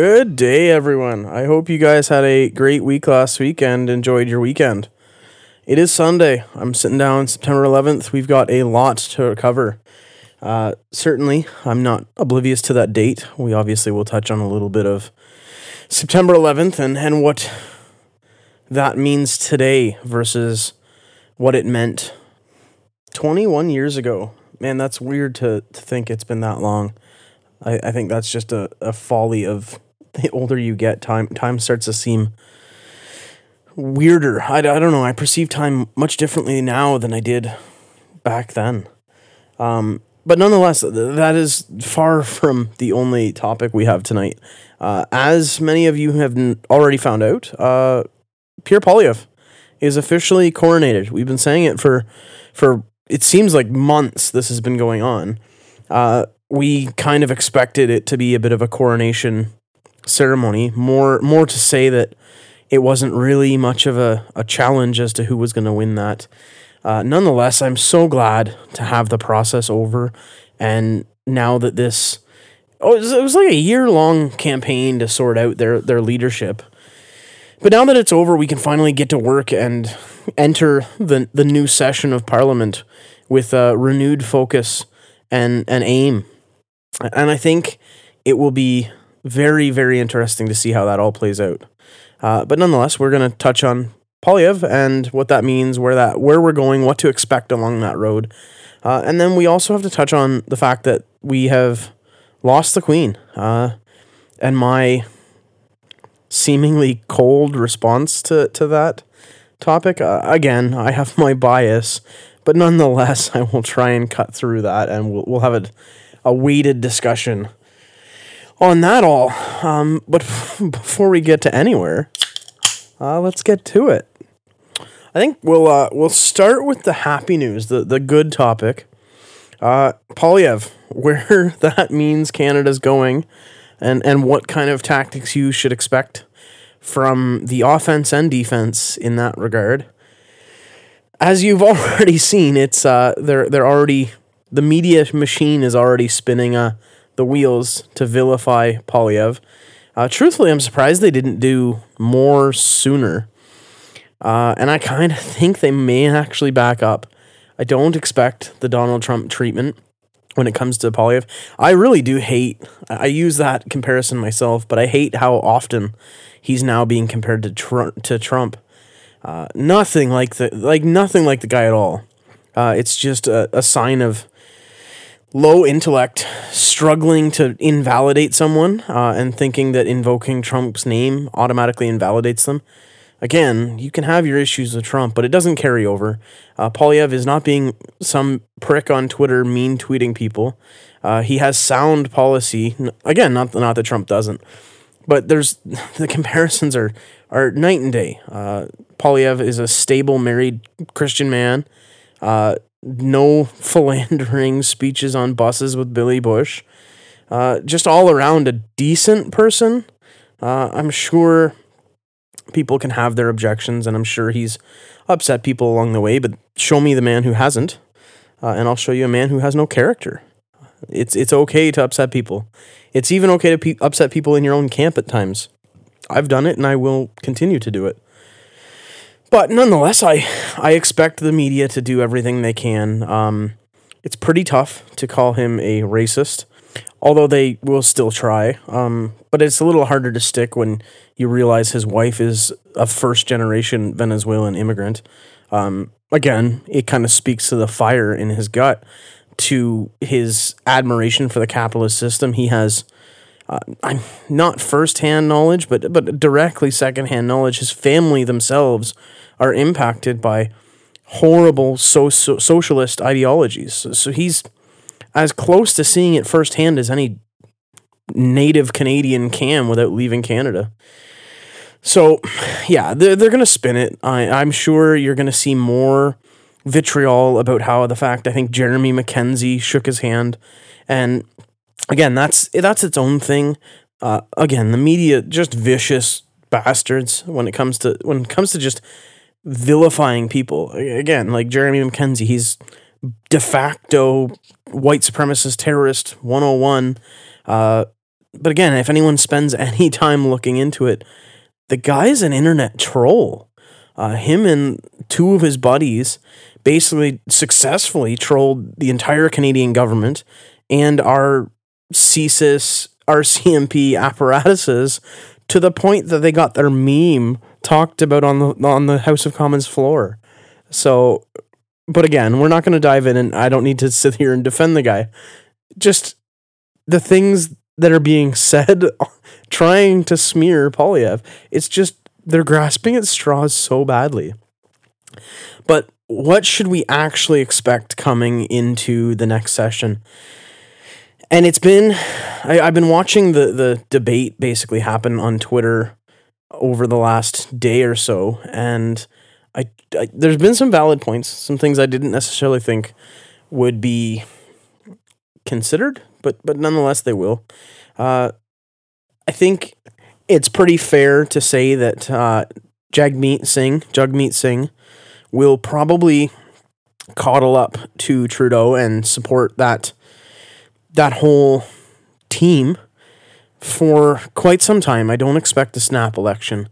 Good day, everyone. I hope you guys had a great week last week and enjoyed your weekend. It is Sunday. I'm sitting down September 11th. We've got a lot to cover. Uh, certainly, I'm not oblivious to that date. We obviously will touch on a little bit of September 11th and, and what that means today versus what it meant 21 years ago. Man, that's weird to, to think it's been that long. I, I think that's just a, a folly of the older you get, time time starts to seem weirder. I, I don't know. I perceive time much differently now than I did back then. Um, but nonetheless, that is far from the only topic we have tonight. Uh, as many of you have already found out, uh, Pierre Poilievre is officially coronated. We've been saying it for for it seems like months. This has been going on. Uh, we kind of expected it to be a bit of a coronation ceremony. More more to say that it wasn't really much of a, a challenge as to who was going to win that. Uh, nonetheless, I'm so glad to have the process over, and now that this oh it was, it was like a year long campaign to sort out their their leadership. But now that it's over, we can finally get to work and enter the the new session of Parliament with a renewed focus and and aim. And I think it will be very very interesting to see how that all plays out. Uh, but nonetheless, we're going to touch on Poilievre and what that means, where that where we're going, what to expect along that road, uh, and then we also have to touch on the fact that we have lost the Queen, uh, and my seemingly cold response to to that topic. Uh, again, I have my bias, but nonetheless, I will try and cut through that, and we'll we'll have a a weighted discussion on that all. Um, but before we get to anywhere, uh, let's get to it. I think we'll uh, we'll start with the happy news, the the good topic. Uh, Poilievre, where that means Canada's going, and and what kind of tactics you should expect from the offense and defense in that regard. As you've already seen, it's uh, they're they're already the media machine is already spinning uh, the wheels to vilify Poilievre. Uh, truthfully, I'm surprised they didn't do more sooner. Uh, and I kind of think they may actually back up. I don't expect the Donald Trump treatment when it comes to Poilievre. I really do hate, I use that comparison myself, but I hate how often he's now being compared to, Tr- to Trump. Uh, nothing like the like nothing like the guy at all. Uh, it's just a, a sign of low intellect struggling to invalidate someone uh, and thinking that invoking Trump's name automatically invalidates them. Again, you can have your issues with Trump, but it doesn't carry over. Uh, Poilievre is not being some prick on Twitter mean tweeting people. Uh, he has sound policy. Again, not not that Trump doesn't, but there's the comparisons are are night and day. Uh, Poilievre is a stable married Christian man. Uh, no philandering speeches on buses with Billy Bush. Uh, just all around a decent person. Uh, I'm sure people can have their objections, and I'm sure he's upset people along the way. But show me the man who hasn't, uh, and I'll show you a man who has no character. It's it's okay to upset people. It's even okay to pe- upset people in your own camp at times. I've done it, and I will continue to do it. But nonetheless, I I expect the media to do everything they can. Um, it's pretty tough to call him a racist, although they will still try. Um, but it's a little harder to stick when you realize his wife is a first generation Venezuelan immigrant. Um, again, it kind of speaks to the fire in his gut, to his admiration for the capitalist system. He has uh, I'm not firsthand knowledge, but but directly secondhand knowledge. His family themselves are impacted by horrible so, so, socialist ideologies. So, so he's as close to seeing it firsthand as any native Canadian can without leaving Canada. So, yeah, they're, they're going to spin it. I, I'm sure you're going to see more vitriol about how the fact I think Jeremy Mackenzie shook his hand. And again, that's that's its own thing. Uh, again, the media just vicious bastards when it comes to when it comes to just vilifying people. Again, like Jeremy McKenzie, he's de facto white supremacist terrorist 101. Uh, but again, if anyone spends any time looking into it, the guy is an internet troll. Uh, him and two of his buddies basically successfully trolled the entire Canadian government and our CSIS, RCMP apparatuses to the point that they got their meme talked about on the on the House of Commons floor. So, but again, we're not going to dive in, and I don't need to sit here and defend the guy. Just the things that are being said, trying to smear Poilievre. It's just they're grasping at straws so badly. But what should we actually expect coming into the next session? And it's been, I, have been watching the the debate basically happen on Twitter over the last day or so, and I, I there's been some valid points, some things I didn't necessarily think would be considered, but but nonetheless they will. Uh, I think it's pretty fair to say that uh, Jagmeet Singh, Jagmeet Singh, will probably coddle up to Trudeau and support that that whole team for quite some time. I don't expect a snap election.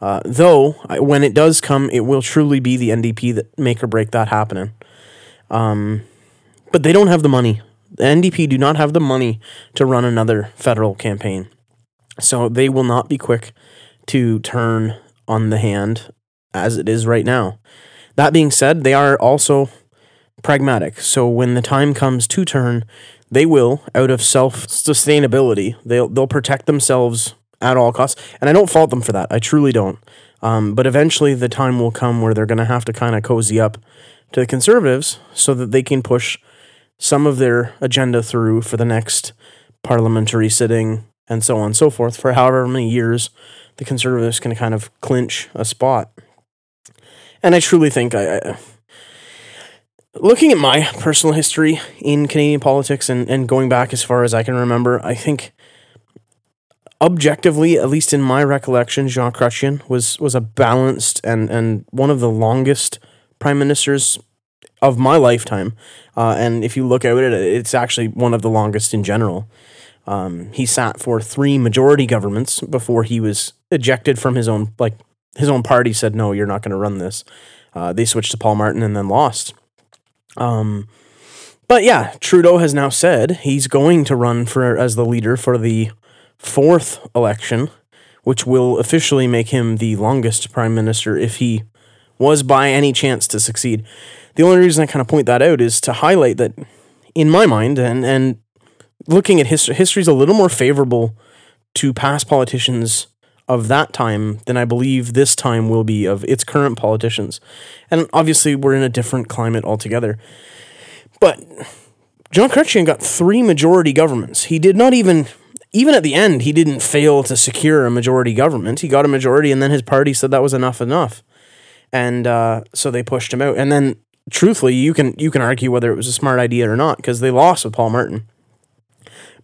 Uh, though, when it does come, it will truly be the NDP that make or break that happening. Um, but they don't have the money. The NDP do not have the money to run another federal campaign. So they will not be quick to turn on the hand as it is right now. That being said, they are also pragmatic. So when the time comes to turn, they will, out of self sustainability, they'll they'll protect themselves at all costs. And I don't fault them for that. I truly don't. Um, but eventually, the time will come where they're going to have to kind of cozy up to the conservatives so that they can push some of their agenda through for the next parliamentary sitting and so on and so forth for however many years the conservatives can kind of clinch a spot. And I truly think I, I looking at my personal history in Canadian politics and, and going back as far as I can remember, I think objectively, at least in my recollection, Jean Chrétien was was a balanced and and one of the longest prime ministers of my lifetime. Uh, and if you look at it, it's actually one of the longest in general. Um, he sat for three majority governments before he was ejected from his own like his own party said no, you're not going to run this. Uh, they switched to Paul Martin and then lost. Um, but yeah, Trudeau has now said he's going to run for as the leader for the fourth election, which will officially make him the longest prime minister if he was by any chance to succeed. The only reason I kind of point that out is to highlight that, in my mind, and and looking at history, history is a little more favorable to past politicians of that time than I believe this time will be of its current politicians. And obviously, we're in a different climate altogether. But John Chrétien got three majority governments. He did not even, even at the end, he didn't fail to secure a majority government. He got a majority, and then his party said that was enough, enough. And uh, so they pushed him out. And then, truthfully, you can you can argue whether it was a smart idea or not because they lost with Paul Martin.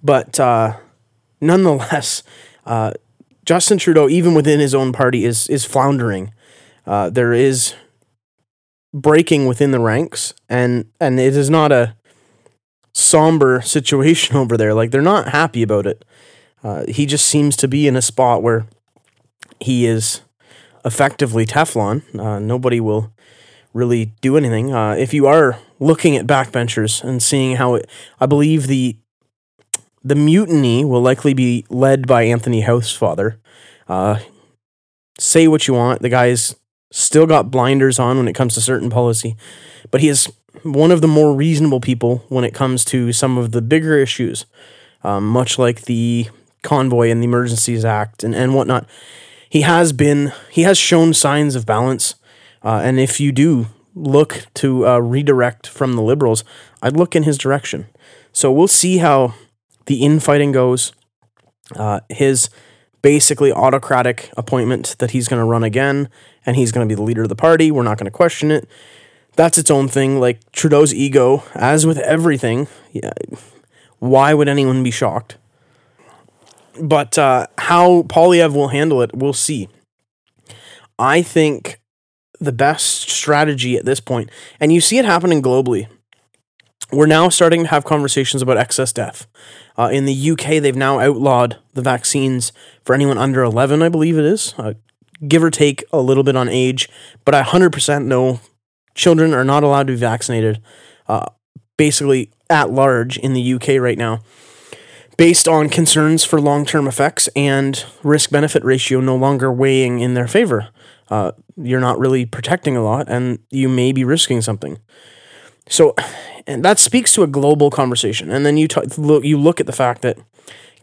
But uh, nonetheless, uh, Justin Trudeau, even within his own party, is is floundering. Uh, there is breaking within the ranks, and and it is not a somber situation over there. Like they're not happy about it. Uh, he just seems to be in a spot where he is effectively Teflon. Uh, nobody will really do anything. Uh, if you are looking at backbenchers and seeing how it, I believe the the mutiny will likely be led by Anthony Housefather. Uh, say what you want. The guy's still got blinders on when it comes to certain policy, but he is one of the more reasonable people when it comes to some of the bigger issues, um, much like the convoy and the Emergencies Act and, and whatnot. He has been, he has shown signs of balance. Uh, and if you do look to uh, redirect from the Liberals, I'd look in his direction. So we'll see how the infighting goes. Uh, his basically autocratic appointment that he's going to run again and he's going to be the leader of the party. We're not going to question it. That's its own thing. Like Trudeau's ego, as with everything, yeah, why would anyone be shocked? But uh, how Poilievre will handle it, we'll see. I think the best strategy at this point, and you see it happening globally. We're now starting to have conversations about excess death. Uh, in the UK, they've now outlawed the vaccines for anyone under 11, I believe it is, uh, give or take a little bit on age. But I 100% know children are not allowed to be vaccinated, uh, basically at large in the UK right now, based on concerns for long term effects and risk benefit ratio no longer weighing in their favor. Uh, you're not really protecting a lot, and you may be risking something. So, and that speaks to a global conversation. And then you t- look, you look at the fact that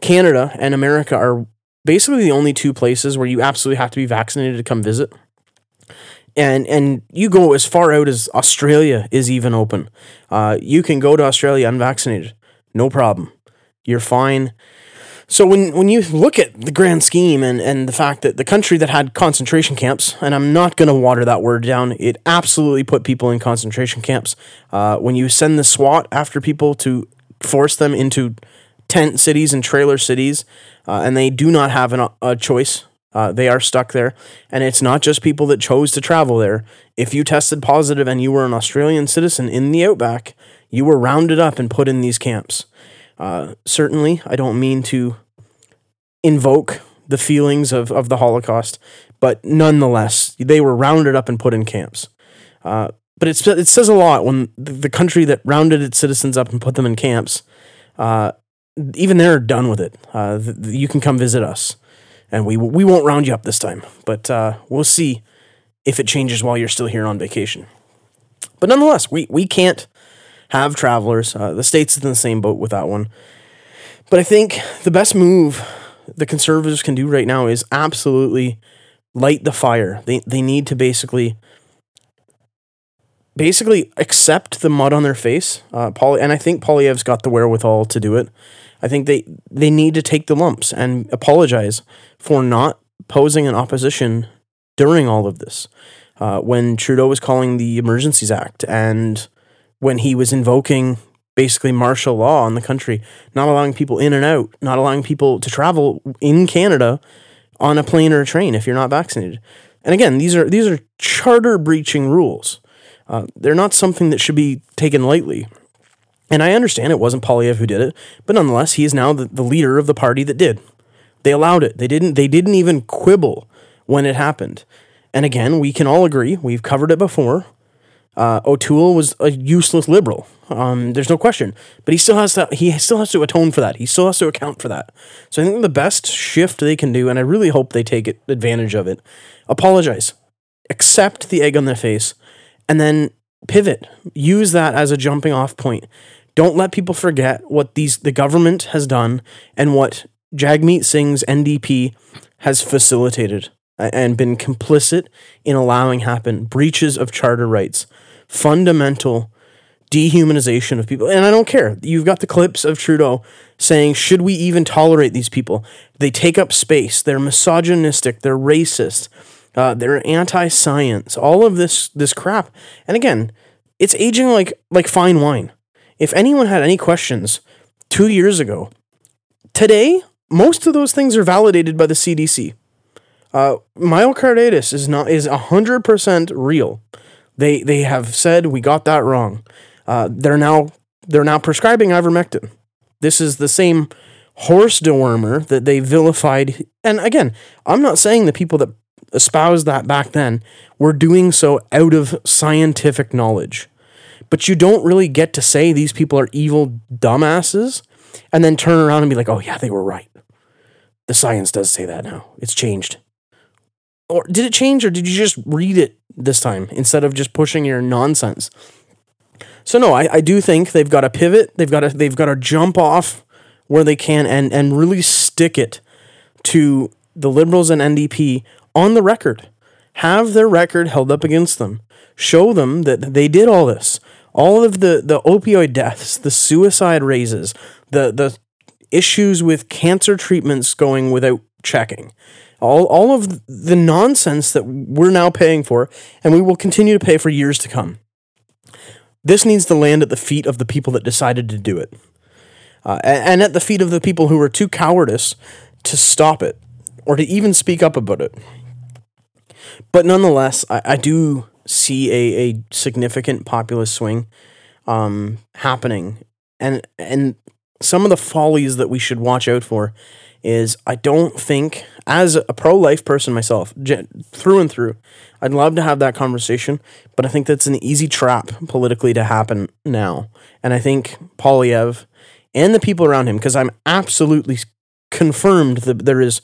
Canada and America are basically the only two places where you absolutely have to be vaccinated to come visit. And and you go as far out as Australia is even open. Uh, you can go to Australia unvaccinated, no problem. You're fine. So when when you look at the grand scheme and, and the fact that the country that had concentration camps, and I'm not going to water that word down, it absolutely put people in concentration camps. Uh, when you send the SWAT after people to force them into tent cities and trailer cities, uh, and they do not have an, a choice. Uh, they are stuck there, and it's not just people that chose to travel there. If you tested positive and you were an Australian citizen in the outback, you were rounded up and put in these camps. Uh, certainly, I don't mean to invoke the feelings of, of the Holocaust, but nonetheless, they were rounded up and put in camps. Uh, but it's, it says a lot when the, the, country that rounded its citizens up and put them in camps, uh, even they're done with it. Uh, you can come visit us, and we we won't round you up this time, but uh, we'll see if it changes while you're still here on vacation. But nonetheless, we we can't have travelers. Uh, the state's in the same boat with that one. But I think the best move the conservatives can do right now is absolutely light the fire. They they need to basically basically accept the mud on their face. Uh, Poly, and I think Poilievre's got the wherewithal to do it. I think they they need to take the lumps and apologize for not posing an opposition during all of this. Uh, when Trudeau was calling the Emergencies Act and when he was invoking basically martial law on the country, not allowing people in and out, not allowing people to travel in Canada on a plane or a train if you're not vaccinated. And again, these are these are charter breaching rules. Uh, they're not something that should be taken lightly. And I understand it wasn't Poilievre who did it, but nonetheless, he is now the, the leader of the party that did. They allowed it. They didn't. They didn't even quibble when it happened. And again, we can all agree. We've covered it before. Uh, O'Toole was a useless liberal. Um, there's no question, but he still has to. He still has to atone for that. He still has to account for that. So I think the best shift they can do, and I really hope they take advantage of it, apologize, accept the egg on their face, and then pivot. Use that as a jumping off point. Don't let people forget what these the government has done and what Jagmeet Singh's NDP has facilitated and been complicit in allowing happen breaches of charter rights fundamental dehumanization of people. And I don't care. You've got the clips of Trudeau saying, should we even tolerate these people? They take up space. They're misogynistic. They're racist. Uh, they're anti-science. All of this this crap. And again, it's aging like like fine wine. If anyone had any questions two years ago, today most of those things are validated by the CDC. Uh, myocarditis is not is hundred percent real. They they have said we got that wrong. Uh, they're now they're now prescribing ivermectin. This is the same horse dewormer that they vilified. And again, I'm not saying the people that espoused that back then were doing so out of scientific knowledge. But you don't really get to say these people are evil dumbasses and then turn around and be like, oh, yeah, they were right. The science does say that now. It's changed. Or did it change or did you just read it this time instead of just pushing your nonsense. So no, I, I do think they've got to pivot. They've got to they've got to jump off where they can and and really stick it to the Liberals and NDP on the record. Have their record held up against them. Show them that they did all this. All of the, the opioid deaths, the suicide raises, the the issues with cancer treatments going without checking all, all of the nonsense that we're now paying for and we will continue to pay for years to come. This needs to land at the feet of the people that decided to do it. Uh, and at the feet of the people who were too cowardice to stop it or to even speak up about it. But nonetheless, I, I do see a, a significant populist swing. um, happening, and and some of the follies that we should watch out for is I don't think, as a pro life person myself, through and through, I'd love to have that conversation, but I think that's an easy trap politically to happen now. And I think Poilievre and the people around him, because I'm absolutely confirmed that there is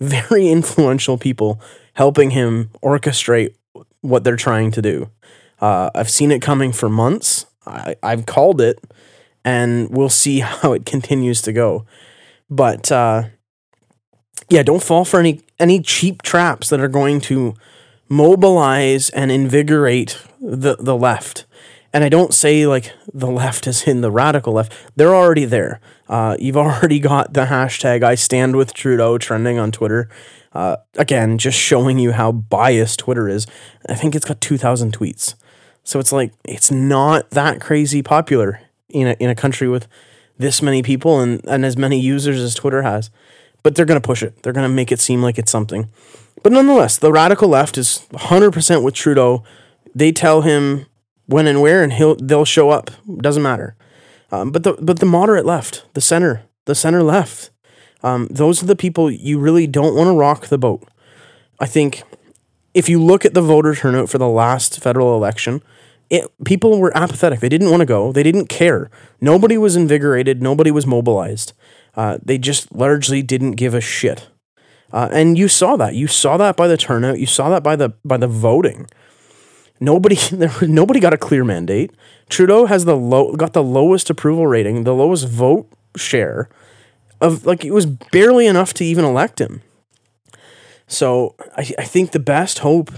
very influential people helping him orchestrate what they're trying to do. Uh, I've seen it coming for months. I, I've called it, and we'll see how it continues to go. But uh, yeah, don't fall for any any cheap traps that are going to mobilize and invigorate the the left. And I don't say like the left is in the radical left. They're already there. Uh, you've already got the hashtag I stand with Trudeau trending on Twitter. Uh, again, just showing you how biased Twitter is. I think it's got 2,000 tweets. So it's like, it's not that crazy popular in a, in a country with this many people and, and as many users as Twitter has. But they're going to push it, they're going to make it seem like it's something. But nonetheless, the radical left is 100% with Trudeau. They tell him when and where, and he'll they'll show up. Doesn't matter. Um, but the but the moderate left, the center, the center left, um, those are the people you really don't want to rock the boat. I think if you look at the voter turnout for the last federal election, it, people were apathetic. They didn't want to go. They didn't care. Nobody was invigorated. Nobody was mobilized. Uh, they just largely didn't give a shit. Uh, and you saw that. You saw that by the turnout. You saw that by the by the voting. Nobody there, nobody got a clear mandate. Trudeau has the low got the lowest approval rating, the lowest vote share of like it was barely enough to even elect him. So I, I think the best hope,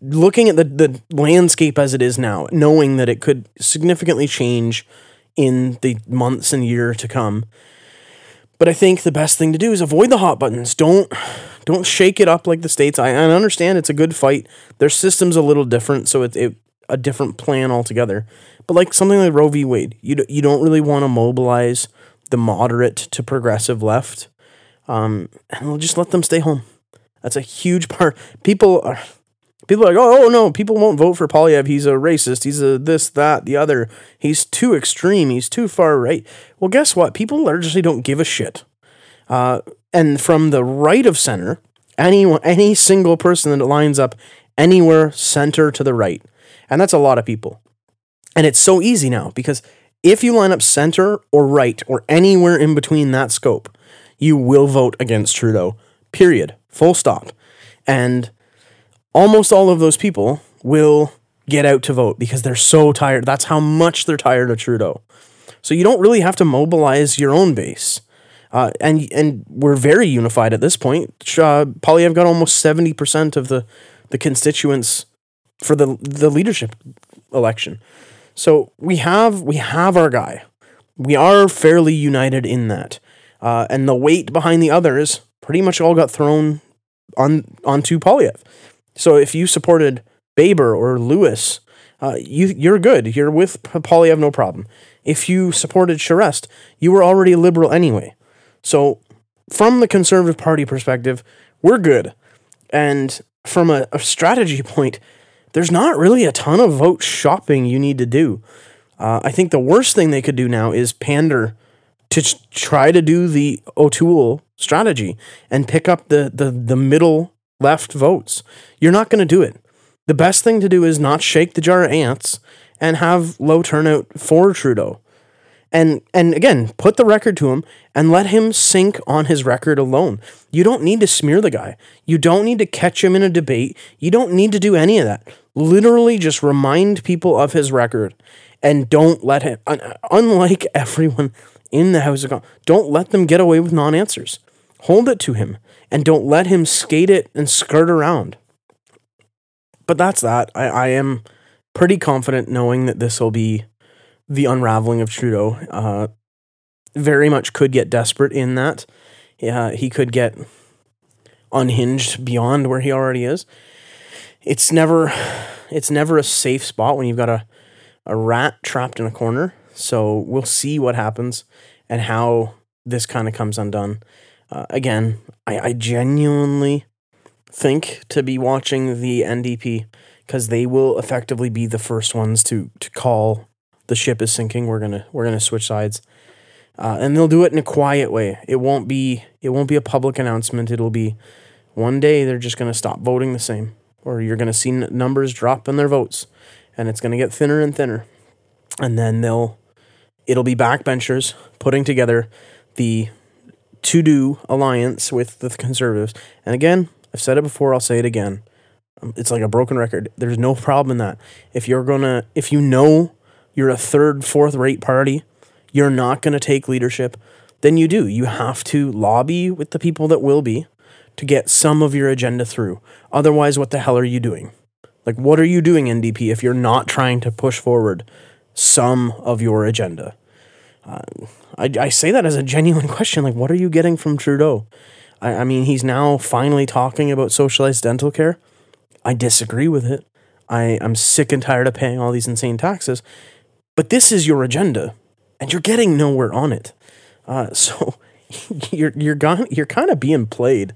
looking at the, the landscape as it is now, knowing that it could significantly change in the months and year to come. But I think the best thing to do is avoid the hot buttons. Don't don't shake it up like the states. I, I understand it's a good fight. Their system's a little different, so it's it, a different plan altogether. But like something like Roe v. Wade, you you don't really want to mobilize the moderate to progressive left, um, and we'll just let them stay home. That's a huge part. People are people are like, oh, oh no, people won't vote for Poilievre. He's a racist. He's a this, that, the other. He's too extreme. He's too far right. Well, guess what? People largely don't give a shit. Uh, and from the right of center, any any single person that lines up anywhere center to the right, and that's a lot of people. And it's so easy now because if you line up center or right or anywhere in between that scope, you will vote against Trudeau. Period. Full stop. And almost all of those people will get out to vote because they're so tired. That's how much they're tired of Trudeau. So you don't really have to mobilize your own base. Uh, and and we're very unified at this point. Uh, Poilievre got almost seventy percent of the the constituents for the the leadership election. So we have we have our guy. We are fairly united in that, uh, and the weight behind the others pretty much all got thrown on onto Poilievre. So if you supported Baber or Lewis, uh, you you're good. You're with Poilievre, no problem. If you supported Charest, you were already liberal anyway. So from the Conservative Party perspective, we're good. And from a, a strategy point, there's not really a ton of vote shopping you need to do. Uh, I think the worst thing they could do now is pander to ch- try to do the O'Toole strategy and pick up the, the, the middle left votes. You're not going to do it. The best thing to do is not shake the jar of ants and have low turnout for Trudeau. And and again put the record to him and let him sink on his record alone. You don't need to smear the guy. You don't need to catch him in a debate. You don't need to do any of that. Literally just remind people of his record and don't let him unlike everyone in the house of god don't let them get away with non-answers. Hold it to him and don't let him skate it and skirt around but that's that i, I am pretty confident knowing that this will be the unraveling of Trudeau. Uh, very much could get desperate in that. Yeah, he could get unhinged beyond where he already is. It's never it's never a safe spot when you've got a a rat trapped in a corner. So we'll see what happens and how this kind of comes undone. Uh, again, I, I genuinely think to be watching the NDP because they will effectively be the first ones to to call the ship is sinking. We're gonna we're gonna switch sides, uh, and they'll do it in a quiet way. It won't be it won't be a public announcement. It'll be one day they're just gonna stop voting the same, or you're gonna see n- numbers drop in their votes, and it's gonna get thinner and thinner, and then they'll it'll be backbenchers putting together the to do alliance with the conservatives. And again, I've said it before. I'll say it again. Um, It's like a broken record. There's no problem in that. If you're gonna, if you know you're a third, fourth rate party, you're not gonna take leadership, then you do. You have to lobby with the people that will be to get some of your agenda through. Otherwise, what the hell are you doing? Like, what are you doing, NDP, if you're not trying to push forward some of your agenda? Uh, I, I say that as a genuine question. Like, what are you getting from Trudeau? I, I mean, he's now finally talking about socialized dental care. I disagree with it. I, I'm sick and tired of paying all these insane taxes. But this is your agenda, and you're getting nowhere on it. Uh, so you're you're gone, you're kind of being played.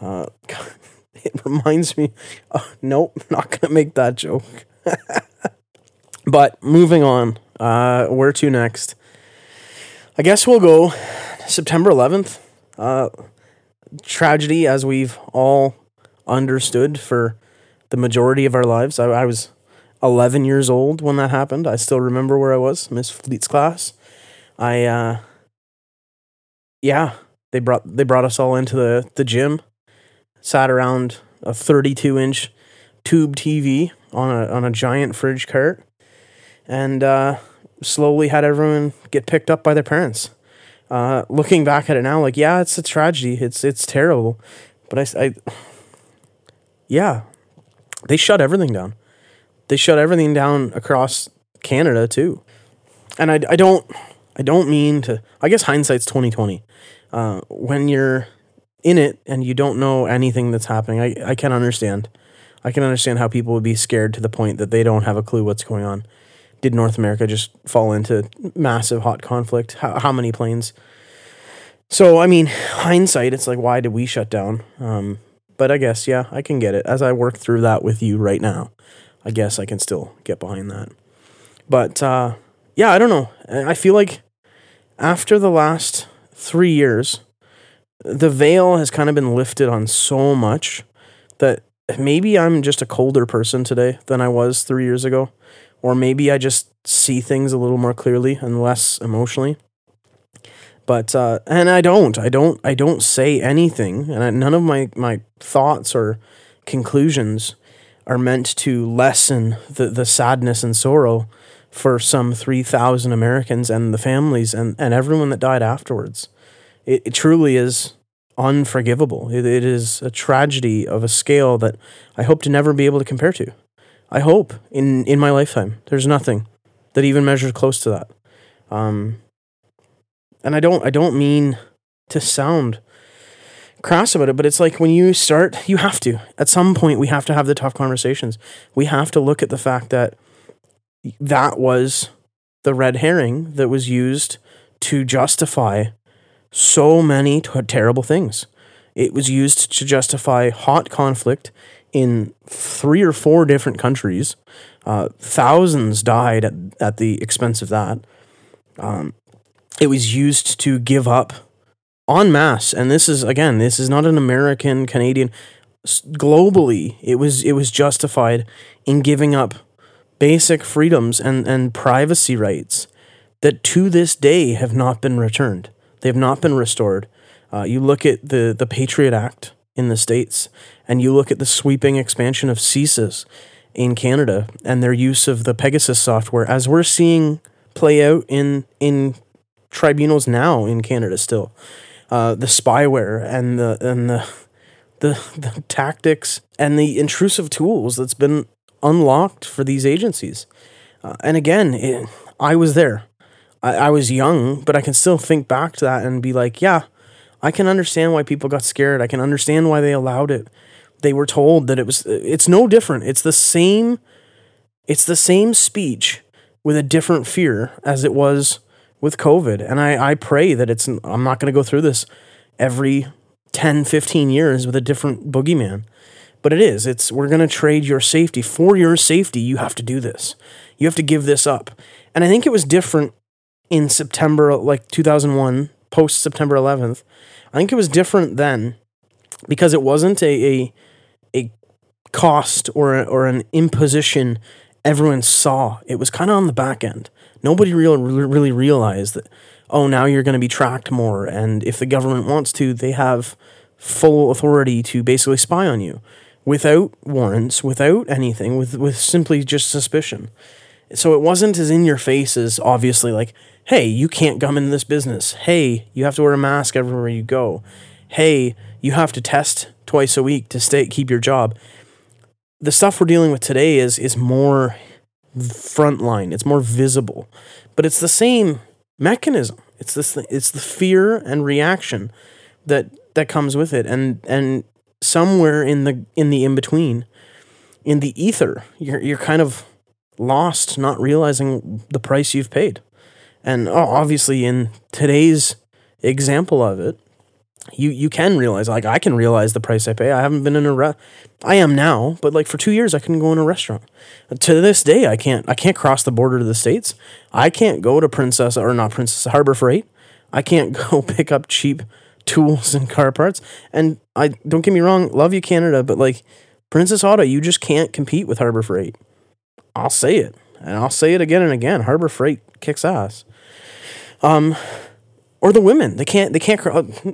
Uh, it reminds me. Oh, nope, not gonna make that joke. but moving on. Uh, where to next? I guess we'll go September 11th. Uh, tragedy, as we've all understood for the majority of our lives. I, I was 11 years old when that happened. I still remember where I was, Miss Fleet's class. I, uh, yeah, they brought they brought us all into the the gym, sat around a 32 inch tube TV on a on a giant fridge cart, and uh, slowly had everyone get picked up by their parents. Uh, looking back at it now, like yeah, it's a tragedy. It's it's terrible, but I, I yeah, they shut everything down. They shut everything down across Canada too, and I, I don't I don't mean to. I guess hindsight's twenty twenty. Uh, when you're in it and you don't know anything that's happening, I I can understand. I can understand how people would be scared to the point that they don't have a clue what's going on. Did North America just fall into massive hot conflict? How, how many planes? So, I mean, hindsight, it's like, why did we shut down? Um, but I guess, yeah, I can get it. As I work through that with you right now, I guess I can still get behind that. But uh, yeah, I don't know. I feel like after the last three years, the veil has kind of been lifted on so much that maybe I'm just a colder person today than I was three years ago. Or maybe I just see things a little more clearly and less emotionally. But uh, and I don't, I don't, I don't say anything, and I, none of my my thoughts or conclusions are meant to lessen the the sadness and sorrow for some three thousand Americans and the families and and everyone that died afterwards. It, it truly is unforgivable. It, it is a tragedy of a scale that I hope to never be able to compare to. I hope in in my lifetime there's nothing that even measures close to that. Um, and I don't I don't mean to sound crass about it, but it's like when you start, you have to. At some point, we have to have the tough conversations. We have to look at the fact that that was the red herring that was used to justify so many t- terrible things. It was used to justify hot conflict in three or four different countries. Uh, thousands died at, at the expense of that. Um, it was used to give up en masse, and this is again, this is not an American Canadian. Globally, it was it was justified in giving up basic freedoms and, and privacy rights that to this day have not been returned. They have not been restored. Uh, you look at the, the Patriot Act in the States, and you look at the sweeping expansion of CSIS in Canada and their use of the Pegasus software, as we're seeing play out in, in tribunals now in Canada still. Uh, the spyware and the and the, the the tactics and the intrusive tools that's been unlocked for these agencies. Uh, and again, it, I was there. I, I was young, but I can still think back to that and be like, yeah, I can understand why people got scared. I can understand why they allowed it. They were told that it was. It's no different. It's the same. It's the same speech with a different fear as it was with COVID. And I, I pray that it's. I'm not going to go through this every 10, 15 years with a different boogeyman. But it is. It's we're going to trade your safety for your safety. You have to do this. You have to give this up. And I think it was different in September, like 2001, post September 11th. I think it was different then because it wasn't a, a, a cost or, a, or an imposition everyone saw. It was kind of on the back end. Nobody real, really realized that, oh, now you're going to be tracked more. And if the government wants to, they have full authority to basically spy on you without warrants, without anything, with, with simply just suspicion. So it wasn't as in your face as obviously like, hey, you can't come into this business. Hey, you have to wear a mask everywhere you go. Hey, you have to test twice a week to stay keep your job. The stuff we're dealing with today is is more frontline. It's more visible, but it's the same mechanism. It's this. It's the fear and reaction that that comes with it, and and somewhere in the in the in between, in the ether, you're you're kind of lost, not realizing the price you've paid. And oh, obviously, in today's example of it, you you can realize like I can realize the price I pay. I haven't been in a re- I am now, but like for 2 years I couldn't go in a restaurant. To this day I can't I can't cross the border to the states. I can't go to Princess or not Princess Harbor Freight. I can't go pick up cheap tools and car parts. And I don't get me wrong, love you Canada, but like Princess Auto, you just can't compete with Harbor Freight. I'll say it, and I'll say it again and again. Harbor Freight kicks ass. Um, or the women, they can't, they can't,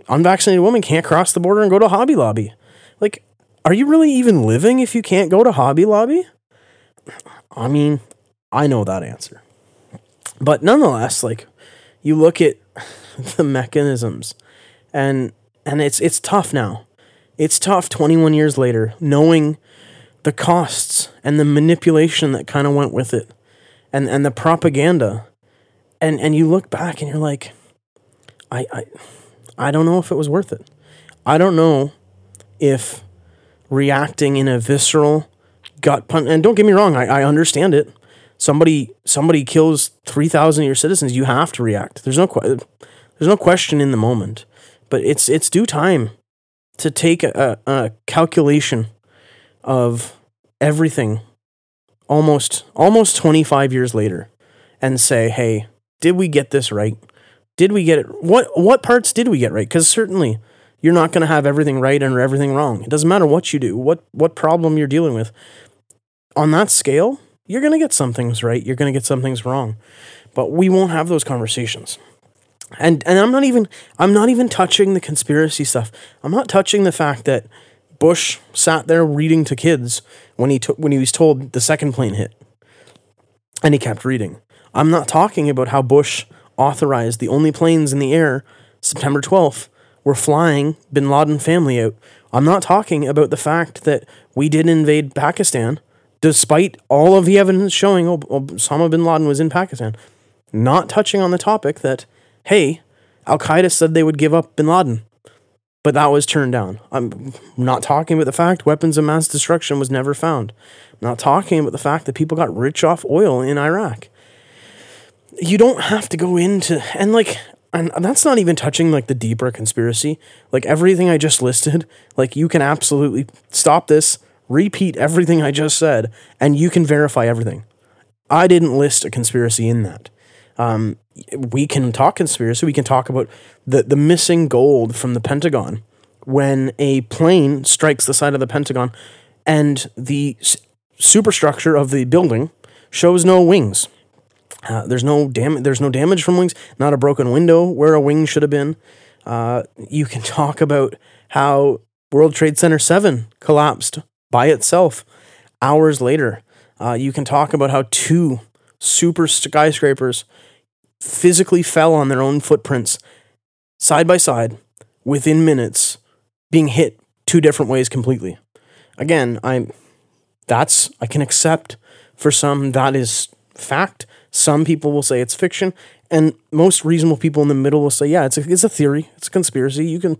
unvaccinated women can't cross the border and go to Hobby Lobby. Like, are you really even living if you can't go to Hobby Lobby? I mean, I know that answer. But nonetheless, like, you look at the mechanisms and and it's it's tough now. It's tough 21 years later knowing the costs and the manipulation that kind of went with it and and the propaganda and and you look back and you're like I I I don't know if it was worth it. I don't know if reacting in a visceral gut punch and don't get me wrong, I, I understand it. Somebody somebody kills 3000 of your citizens, you have to react. There's no there's no question in the moment. But it's it's due time to take a, a calculation of everything almost almost 25 years later and say, "Hey, did we get this right? Did we get it what what parts did we get right? Cuz certainly you're not going to have everything right and everything wrong. It doesn't matter what you do, what what problem you're dealing with. On that scale, you're going to get some things right, you're going to get some things wrong. But we won't have those conversations. And and I'm not even I'm not even touching the conspiracy stuff. I'm not touching the fact that Bush sat there reading to kids when he took when he was told the second plane hit. And he kept reading. I'm not talking about how Bush authorized the only planes in the air September 12th were flying bin Laden family out. I'm not talking about the fact that we did invade Pakistan despite all of the evidence showing Osama bin Laden was in Pakistan. Not touching on the topic that, hey, Al Qaeda said they would give up bin Laden but that was turned down. I'm not talking about the fact weapons of mass destruction was never found. I'm not talking about the fact that people got rich off oil in Iraq. You don't have to go into and like and that's not even touching like the deeper conspiracy. Like everything I just listed, like you can absolutely stop this, repeat everything I just said, and you can verify everything. I didn't list a conspiracy in that. Um, we can talk conspiracy. We can talk about the, the missing gold from the Pentagon when a plane strikes the side of the Pentagon and the superstructure of the building shows no wings. Uh, there's no dam- There's no damage from wings. Not a broken window where a wing should have been. Uh, you can talk about how World Trade Center Seven collapsed by itself hours later. Uh, you can talk about how two super skyscrapers physically fell on their own footprints side by side within minutes being hit two different ways completely. Again, I'm that's I can accept for some that is fact. Some people will say it's fiction, and most reasonable people in the middle will say, yeah, it's a, it's a theory, it's a conspiracy. You can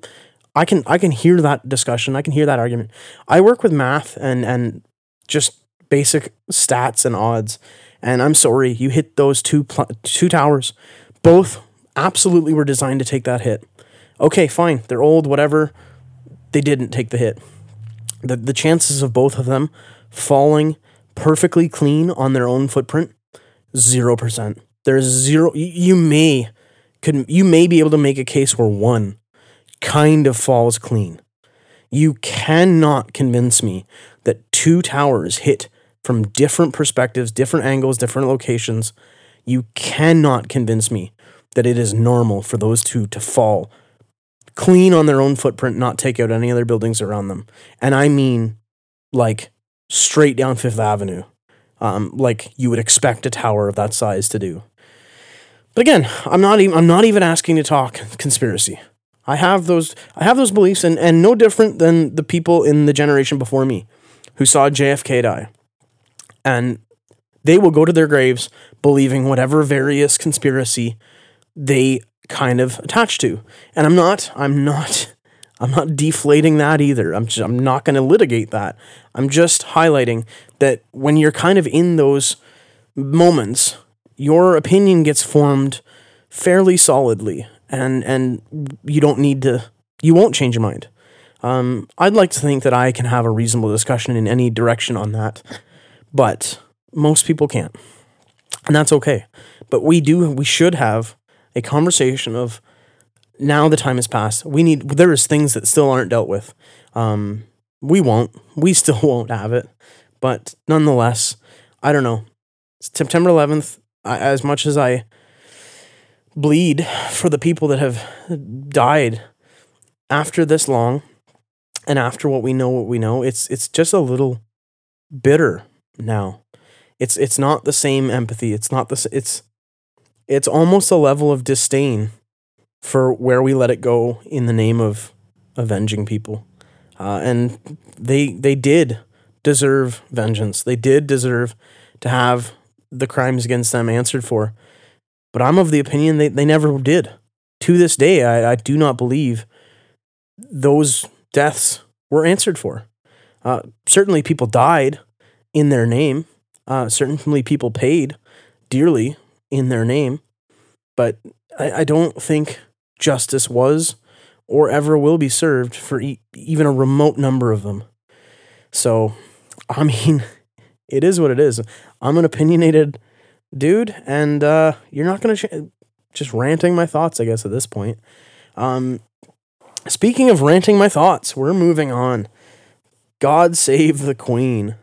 I can I can hear that discussion. I can hear that argument. I work with math and and just basic stats and odds and I'm sorry, you hit those two pl- two towers. Both absolutely were designed to take that hit. Okay, fine. They're old, whatever. They didn't take the hit. The the chances of both of them falling perfectly clean on their own footprint, 0%. There's zero. You may could you may be able to make a case where one kind of falls clean. You cannot convince me that two towers hit from different perspectives, different angles, different locations. You cannot convince me that it is normal for those two to fall clean on their own footprint, not take out any other buildings around them. And I mean like straight down Fifth Avenue, um, like you would expect a tower of that size to do. But again, I'm not even I'm not even asking to talk conspiracy. I have those I have those beliefs and, and no different than the people in the generation before me who saw JFK die. And they will go to their graves believing whatever various conspiracy they kind of attach to. And I'm not I'm not I'm not deflating that either. I'm just, I'm not going to litigate that. I'm just highlighting that when you're kind of in those moments, your opinion gets formed fairly solidly, and and you don't need to. You won't change your mind. Um, I'd like to think that I can have a reasonable discussion in any direction on that, but most people can't, and that's okay. But we do. We should have a conversation of now the time has passed. We need there is things that still aren't dealt with. Um, we won't. We still won't have it. But nonetheless, I don't know. September 11th, I, as much as I bleed for the people that have died after this long and after what we know what we know, it's it's just a little bitter now. It's it's not the same empathy. It's not the it's it's almost a level of disdain for where we let it go in the name of avenging people. Uh, and they they did deserve vengeance. They did deserve to have the crimes against them answered for. But I'm of the opinion they, they never did. To this day, I, I do not believe those deaths were answered for. Uh, certainly, people died in their name. Uh, certainly, people paid dearly in their name. But I, I don't think justice was or ever will be served for e- even a remote number of them. So, I mean, it is what it is. I'm an opinionated dude, and uh, you're not going to just ranting my thoughts, I guess, at this point. Um, speaking of ranting my thoughts, we're moving on. God save the Queen.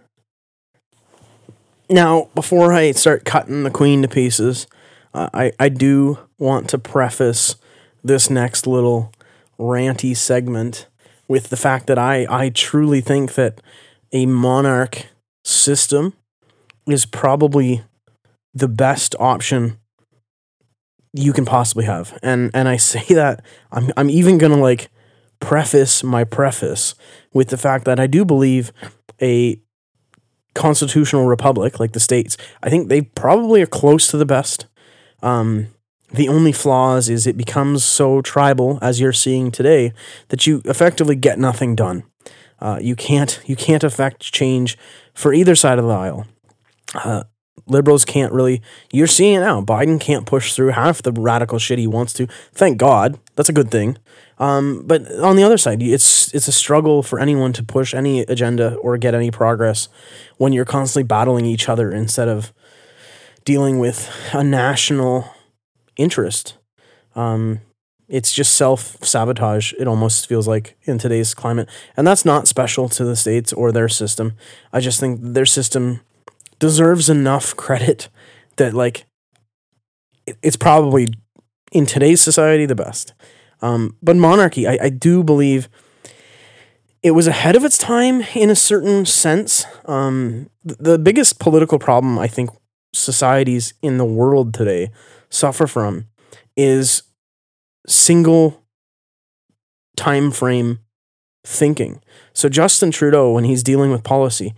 Now, before I start cutting the Queen to pieces, uh, I, I do want to preface this next little ranty segment with the fact that I, I truly think that a monarch system is probably the best option you can possibly have. And and I say that I'm I'm even to like preface my preface with the fact that I do believe a constitutional republic like the states, I think they probably are close to the best. Um the only flaws is it becomes so tribal as you're seeing today that you effectively get nothing done. Uh, you can't you can't affect change for either side of the aisle. Uh, liberals can't really. You're seeing it now. Biden can't push through half the radical shit he wants to. Thank God, that's a good thing. Um, but on the other side, it's it's a struggle for anyone to push any agenda or get any progress when you're constantly battling each other instead of dealing with a national interest. Um, it's just self sabotage. It almost feels like in today's climate, and that's not special to the states or their system. I just think their system deserves enough credit that like it's probably in today's society the best. Um, but monarchy, I, I do believe it was ahead of its time in a certain sense. Um, th- the biggest political problem I think societies in the world today suffer from is single time frame thinking. So Justin Trudeau, when he's dealing with policy,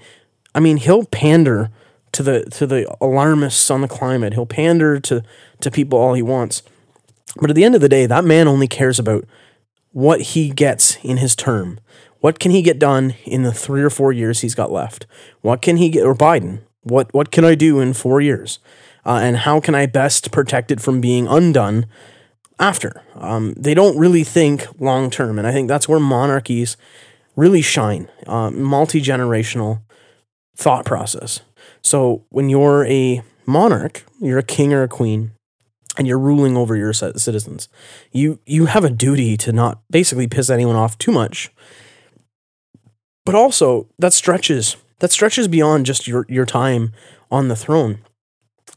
I mean, he'll pander to the to the alarmists on the climate. He'll pander to to people all he wants. But at the end of the day, that man only cares about what he gets in his term. What can he get done in the three or four years he's got left? What can he get, or Biden? What what can I do in four years? Uh, and how can I best protect it from being undone after? Um, they don't really think long term, and I think that's where monarchies really shine. Uh, Multi generational thought process. So when you're a monarch, you're a king or a queen. and you're ruling over your citizens. You you have a duty to not basically piss anyone off too much. But also that stretches that stretches beyond just your your time on the throne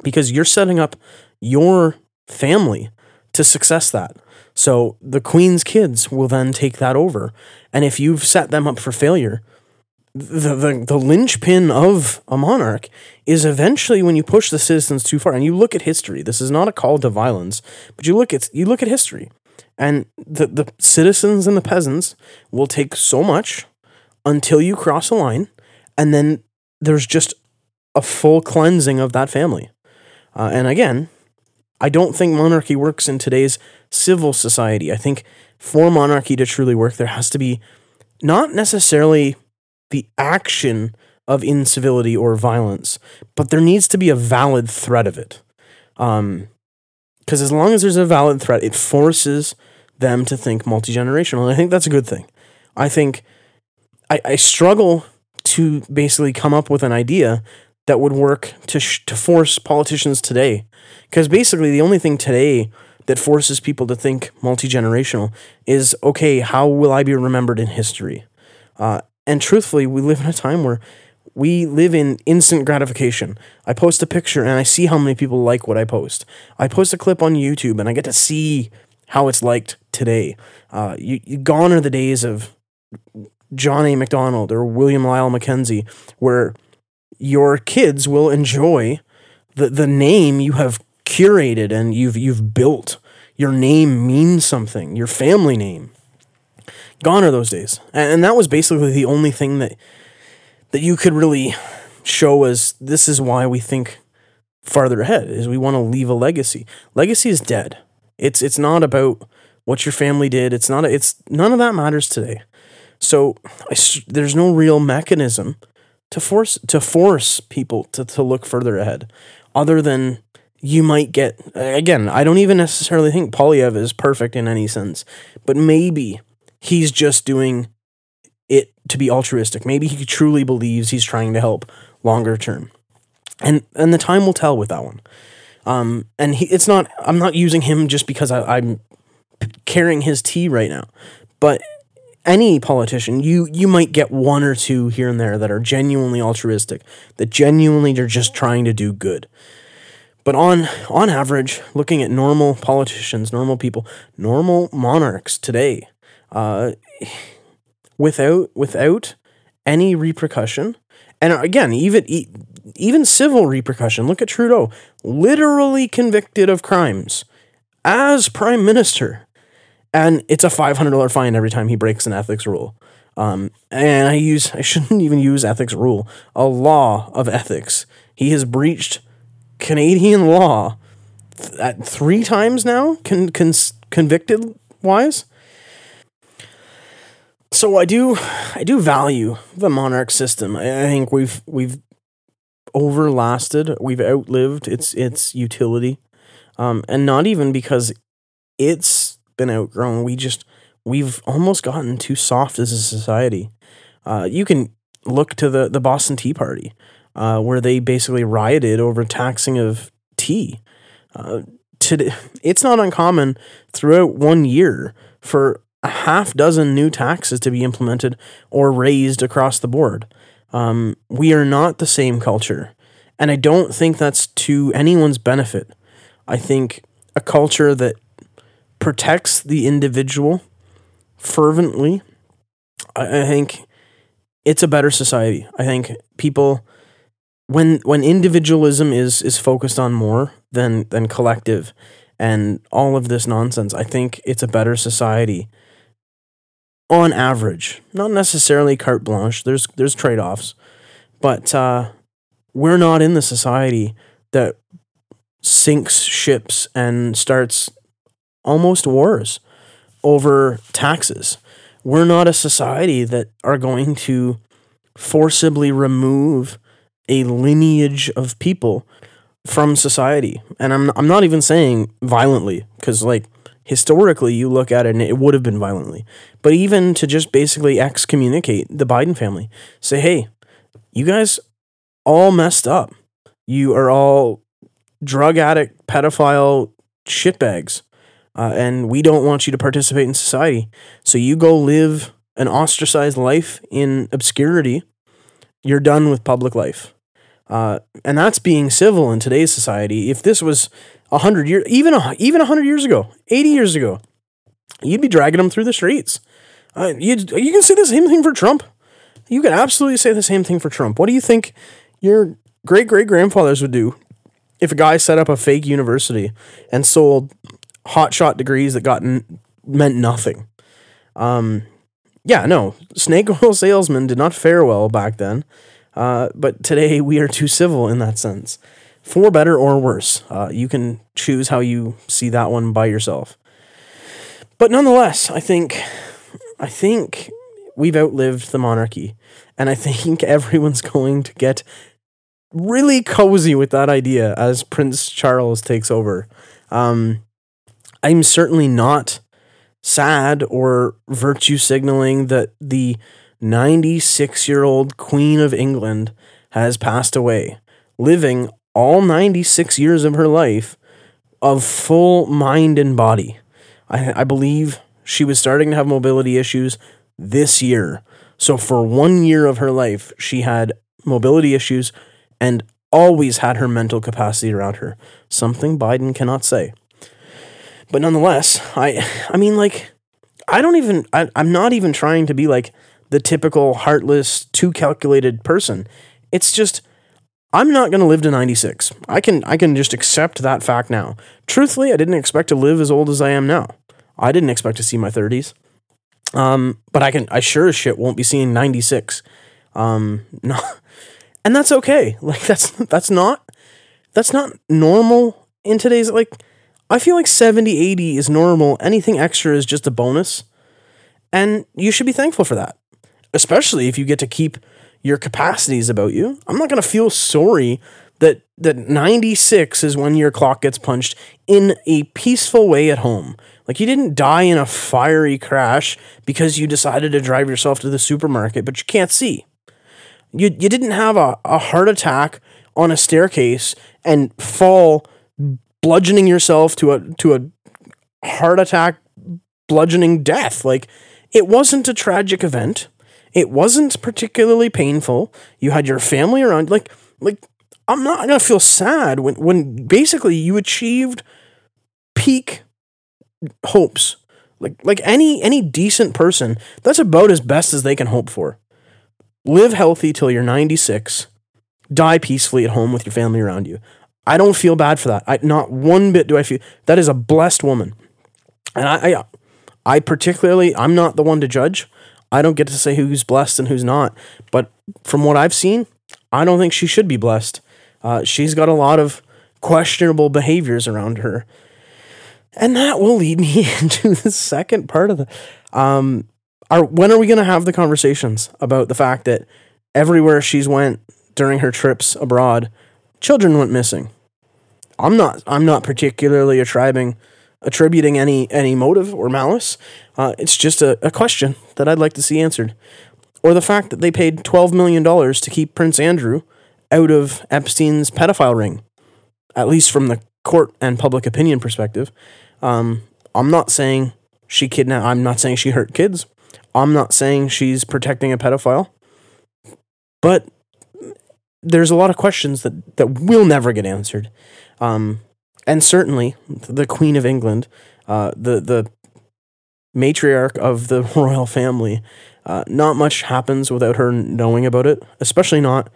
because you're setting up your family to success that. So the queen's kids will then take that over. And if you've set them up for failure, the, the, the linchpin of a monarch is eventually when you push the citizens too far. And you look at history. This is not a call to violence, but you look at you look at history. And the, the citizens and the peasants will take so much until you cross a line, and then there's just a full cleansing of that family. Uh, and again, I don't think monarchy works in today's civil society. I think for monarchy to truly work, there has to be not necessarily the action of incivility or violence, but there needs to be a valid threat of it. Um, because as long as there's a valid threat, it forces them to think multi generational, and I think that's a good thing. I think I, I struggle to basically come up with an idea that would work to sh- to force politicians today, because basically the only thing today that forces people to think multi generational is okay, how will I be remembered in history? Uh, and truthfully, we live in a time where we live in instant gratification. I post a picture and I see how many people like what I post. I post a clip on YouTube and I get to see how it's liked today. Uh, you, you gone are the days of John A. Macdonald or William Lyle Mackenzie, where your kids will enjoy the, the name you have curated and you've you've built. Your name means something. Your family name. Gone are those days, and, and that was basically the only thing that that you could really show as this is why we think farther ahead is we want to leave a legacy. Legacy is dead. It's it's not about what your family did. It's not. A, It's none of that matters today. So I, there's no real mechanism to force to force people to, to look further ahead, other than you might get again i don't even necessarily think Poilievre is perfect in any sense but maybe he's just doing it to be altruistic. Maybe he truly believes he's trying to help longer term. And and the time will tell with that one. Um and he, it's not i'm not using him just because I, i'm carrying his tea right now but any politician, you you might get one or two here and there that are genuinely altruistic, that genuinely are just trying to do good. But on on average, looking at normal politicians, normal people, normal monarchs today, uh, without without any repercussion, and again, even even civil repercussion. Look at Trudeau, literally convicted of crimes as prime minister, and it's a five hundred dollar fine every time he breaks an ethics rule. Um, and I use I shouldn't even use ethics rule, a law of ethics. He has breached Canadian law at three times now, con, con, convicted wise. So I do, I do value the monarch system. I, I think we've we've overlasted, we've outlived its its utility, um, and not even because it's been outgrown. We just we've almost gotten too soft as a society. Uh, you can look to the the Boston Tea Party uh, where they basically rioted over taxing of tea. Uh, today, it's not uncommon throughout one year for a half dozen new taxes to be implemented or raised across the board. Um, we are not the same culture. And I don't think that's to anyone's benefit. I think a culture that protects the individual fervently, I, I think it's a better society. I think people when when individualism is is focused on more than than collective and all of this nonsense, I think it's a better society on average. Not necessarily carte blanche. There's there's trade offs, but uh, we're not in the society that sinks ships and starts almost wars over taxes. We're not a society that are going to forcibly remove a lineage of people from society. And I'm I'm not even saying violently cuz like historically you look at it and it would have been violently. But even to just basically excommunicate the Biden family. Say, "Hey, you guys all messed up. You are all drug addict, pedophile, shitbags. Uh, and we don't want you to participate in society. So you go live an ostracized life in obscurity. You're done with public life. Uh, and that's being civil in today's society. If this was a hundred years, even even a hundred years ago, eighty years ago, you'd be dragging them through the streets. Uh, you you can say the same thing for Trump. You can absolutely say the same thing for Trump. What do you think your great great grandfathers would do if a guy set up a fake university and sold hotshot degrees that got meant nothing? Um, yeah, no, snake oil salesmen did not fare well back then. Uh, but today we are too civil in that sense, for better or worse. Uh, you can choose how you see that one by yourself. But nonetheless, I think, I think we've outlived the monarchy, and I think everyone's going to get really cozy with that idea as Prince Charles takes over. Um, I'm certainly not sad or virtue signaling that the 96 year old Queen of England has passed away, living all 96 years of her life of full mind and body. I, I believe she was starting to have mobility issues this year. So, for one year of her life, she had mobility issues and always had her mental capacity around her, something Biden cannot say. But nonetheless, I I mean like I don't even I, I'm not even trying to be like the typical heartless, too calculated person. It's just I'm not going to live to 96. I can I can just accept that fact now. Truthfully, I didn't expect to live as old as I am now. I didn't expect to see my 30s. Um, but I can I sure as shit won't be seeing 96. Um, no. And that's okay. Like that's that's not that's not normal in today's like I feel like 70, 80 is normal. Anything extra is just a bonus. And you should be thankful for that especially if you get to keep your capacities about you. I'm not going to feel sorry that that 96 is when your clock gets punched in a peaceful way at home. Like you didn't die in a fiery crash because you decided to drive yourself to the supermarket, but you can't see. You you didn't have a, a heart attack on a staircase and fall bludgeoning yourself to a to a heart attack bludgeoning death. Like it wasn't a tragic event. It wasn't particularly painful. You had your family around. Like, like I'm not gonna feel sad when when basically you achieved peak hopes. Like like any any decent person, that's about as best as they can hope for. Live healthy till you're 96. Die peacefully at home with your family around you. I don't feel bad for that. I not one bit do I feel that is a blessed woman. And I I, I particularly I'm not the one to judge. I don't get to say who's blessed and who's not. But from what I've seen, I don't think she should be blessed. Uh, she's got a lot of questionable behaviors around her. And that will lead me into the second part of the. Um, are, when are we going to have the conversations about the fact that everywhere she's went during her trips abroad, children went missing? I'm not. I'm not particularly attributing attributing any any motive or malice. Uh, it's just a, a question that I'd like to see answered. Or the fact that they paid $12 million to keep Prince Andrew out of Epstein's pedophile ring, at least from the court and public opinion perspective. Um, I'm not saying she kidnapped, I'm not saying she hurt kids. I'm not saying she's protecting a pedophile. But there's a lot of questions that, that will never get answered. Um, and certainly the Queen of England, uh, the, the matriarch of the royal family. Uh, not much happens without her knowing about it, especially not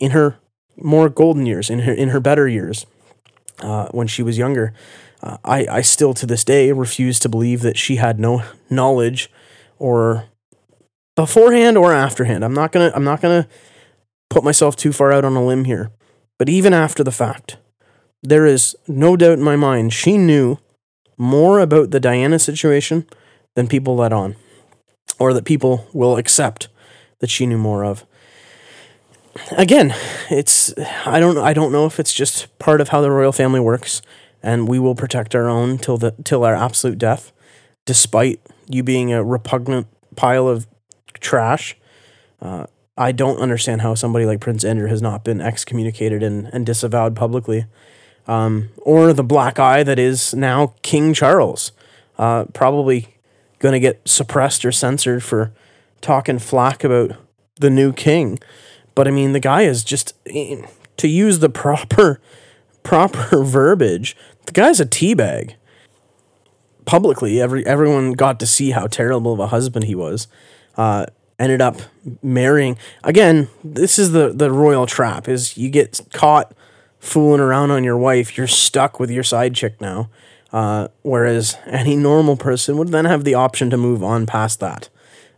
in her more golden years, in her in her better years, uh, when she was younger. Uh, I I still to this day refuse to believe that she had no knowledge, or beforehand or afterhand. I'm not gonna I'm not gonna put myself too far out on a limb here, but even after the fact, there is no doubt in my mind she knew more about the Diana situation than people let on, or that people will accept that she knew more of. Again, it's I don't I don't know if it's just part of how the royal family works, and we will protect our own till the till our absolute death, despite you being a repugnant pile of trash. Uh, I don't understand how somebody like Prince Andrew has not been excommunicated and, and disavowed publicly. um, or the black eye that is now King Charles. Uh, probably going to get suppressed or censored for talking flack about the new king. But I mean, the guy is just eh, to use the proper proper verbiage. The guy's a teabag. Publicly, every everyone got to see how terrible of a husband he was. Uh, ended up marrying again. This is the the royal trap: is you get caught fooling around on your wife, you're stuck with your side chick now. Uh, whereas any normal person would then have the option to move on past that.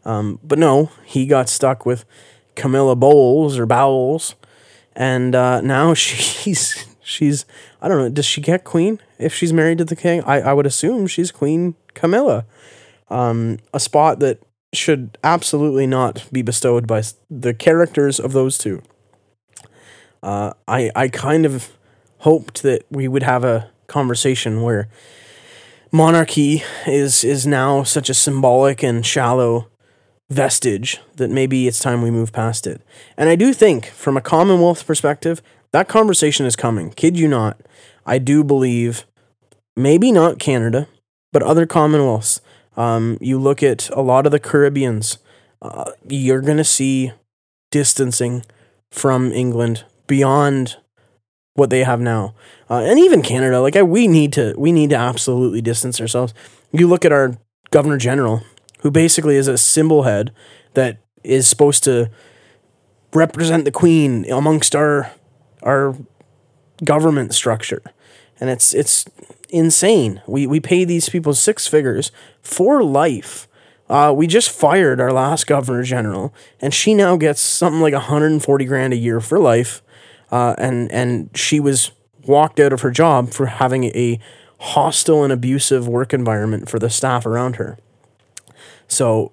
Um, but no, he got stuck with Camilla Bowles or Bowles, and uh, now she's she's I don't know. Does she get queen if she's married to the king? I, I would assume she's Queen Camilla, um, a spot that should absolutely not be bestowed by the characters of those two. Uh, I I kind of hoped that we would have a conversation where monarchy is is now such a symbolic and shallow vestige that maybe it's time we move past it. And I do think, from a Commonwealth perspective, that conversation is coming. Kid you not. I do believe, maybe not Canada, but other Commonwealths. Um, you look at a lot of the Caribbeans, uh, you're going to see distancing from England beyond what they have now, uh, and even Canada. Like I, we need to, we need to absolutely distance ourselves. You look at our Governor General, who basically is a symbol head that is supposed to represent the Queen amongst our our government structure, and it's it's insane. We we pay these people six figures for life. Uh, we just fired our last governor general, and she now gets something like 140 grand a year for life. Uh, and and she was walked out of her job for having a hostile and abusive work environment for the staff around her. So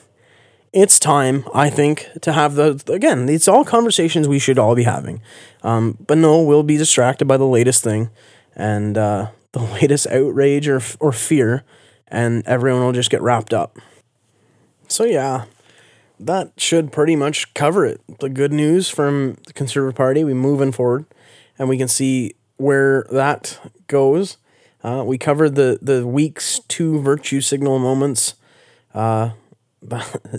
it's time, I think, to have the again. It's all conversations we should all be having, um, but no, we'll be distracted by the latest thing and uh, the latest outrage or or fear, and everyone will just get wrapped up. So yeah, that should pretty much cover it. The good news from the Conservative Party, we moving forward, and we can see where that goes. Uh, we covered the the week's two virtue signal moments uh,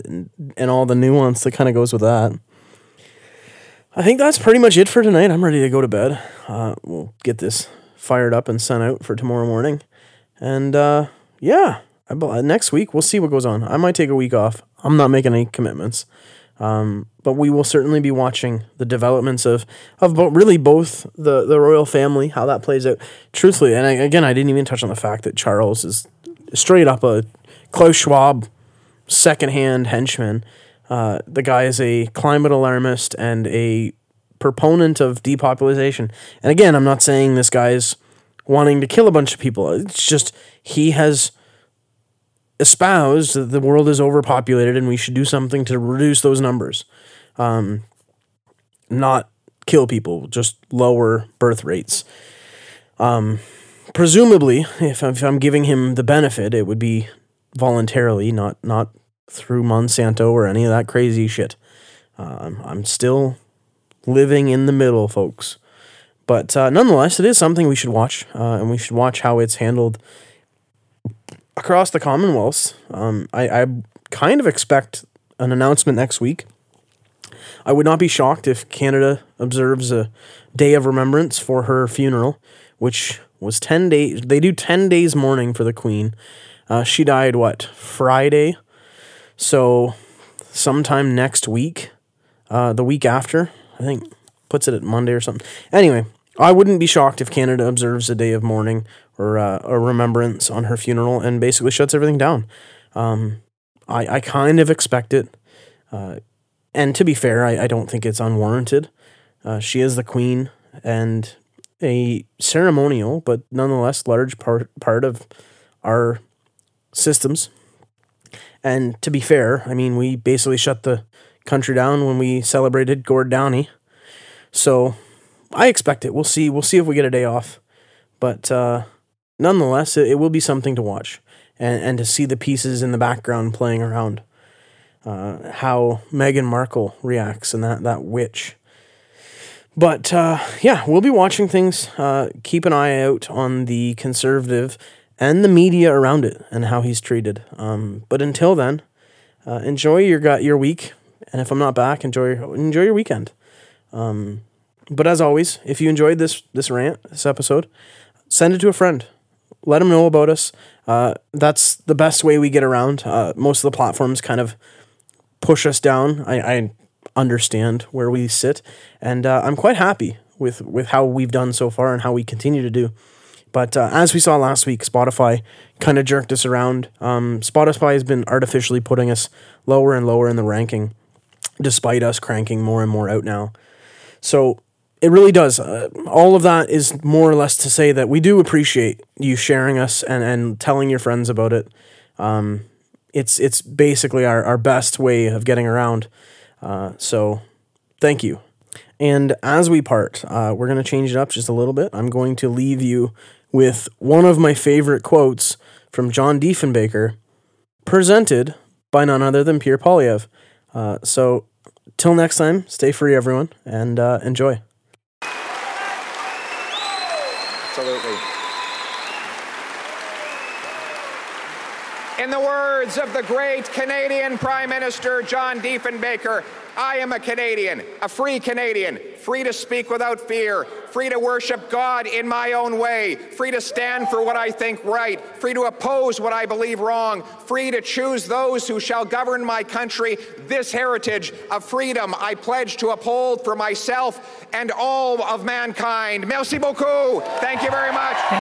and all the nuance that kind of goes with that. I think that's pretty much it for tonight. I'm ready to go to bed. Uh, we'll get this fired up and sent out for tomorrow morning. And uh, yeah, I, next week we'll see what goes on. I might take a week off. I'm not making any commitments. Um, but we will certainly be watching the developments of of bo- really both the the royal family, how that plays out. Truthfully, and I, again, I didn't even touch on the fact that Charles is straight up a Klaus Schwab secondhand henchman. Uh, the guy is a climate alarmist and a proponent of depopulation. And again, I'm not saying this guy's wanting to kill a bunch of people. It's just he has espoused that the world is overpopulated and we should do something to reduce those numbers. Um, not kill people, just lower birth rates. Um, presumably, if, if I'm giving him the benefit, it would be voluntarily, not not through Monsanto or any of that crazy shit. Uh, I'm, I'm still living in the middle, folks. But uh, nonetheless, it is something we should watch, uh, and we should watch how it's handled across the Commonwealths. Um, I, I kind of expect an announcement next week. I would not be shocked if Canada observes a day of remembrance for her funeral, which was 10 days. They do 10 days mourning for the Queen. Uh, she died, what, Friday? So, sometime next week, uh, the week after, I think puts it at Monday or something. Anyway, I wouldn't be shocked if Canada observes a day of mourning or uh, a remembrance on her funeral and basically shuts everything down. Um, I, I kind of expect it. Uh, and to be fair, I, I don't think it's unwarranted. Uh, she is the queen and a ceremonial, but nonetheless large part part of our systems. And to be fair, I mean, we basically shut the country down when we celebrated Gord Downie. So I expect it. We'll see. We'll see if we get a day off. But uh, nonetheless, it, it, will be something to watch and, and to see the pieces in the background playing around. Uh, how Meghan Markle reacts and that, that witch. But uh, yeah, we'll be watching things. Uh, keep an eye out on the conservative and the media around it and how he's treated. Um, but until then, uh, enjoy your your week. And if I'm not back, enjoy enjoy your weekend. Um, but as always, if you enjoyed this this rant, this episode, send it to a friend. Let them know about us. Uh, that's the best way we get around. Uh, most of the platforms kind of push us down. I, I understand where we sit, and uh, I'm quite happy with with how we've done so far and how we continue to do. But uh, as we saw last week, Spotify kind of jerked us around. Um, Spotify has been artificially putting us lower and lower in the ranking, despite us cranking more and more out now. So it really does. Uh, all of that is more or less to say that we do appreciate you sharing us and, and telling your friends about it. Um, it's it's basically our, our best way of getting around. Uh, so thank you. And as we part, uh, we're going to change it up just a little bit. I'm going to leave you with one of my favorite quotes from John Diefenbaker, presented by none other than Pierre Poilievre. Uh, so, till next time, stay free, everyone, and uh, enjoy. In the words of the great Canadian Prime Minister John Diefenbaker, I am a Canadian, a free Canadian, free to speak without fear, free to worship God in my own way, free to stand for what I think right, free to oppose what I believe wrong, free to choose those who shall govern my country. This heritage of freedom I pledge to uphold for myself and all of mankind. Merci beaucoup. Thank you very much.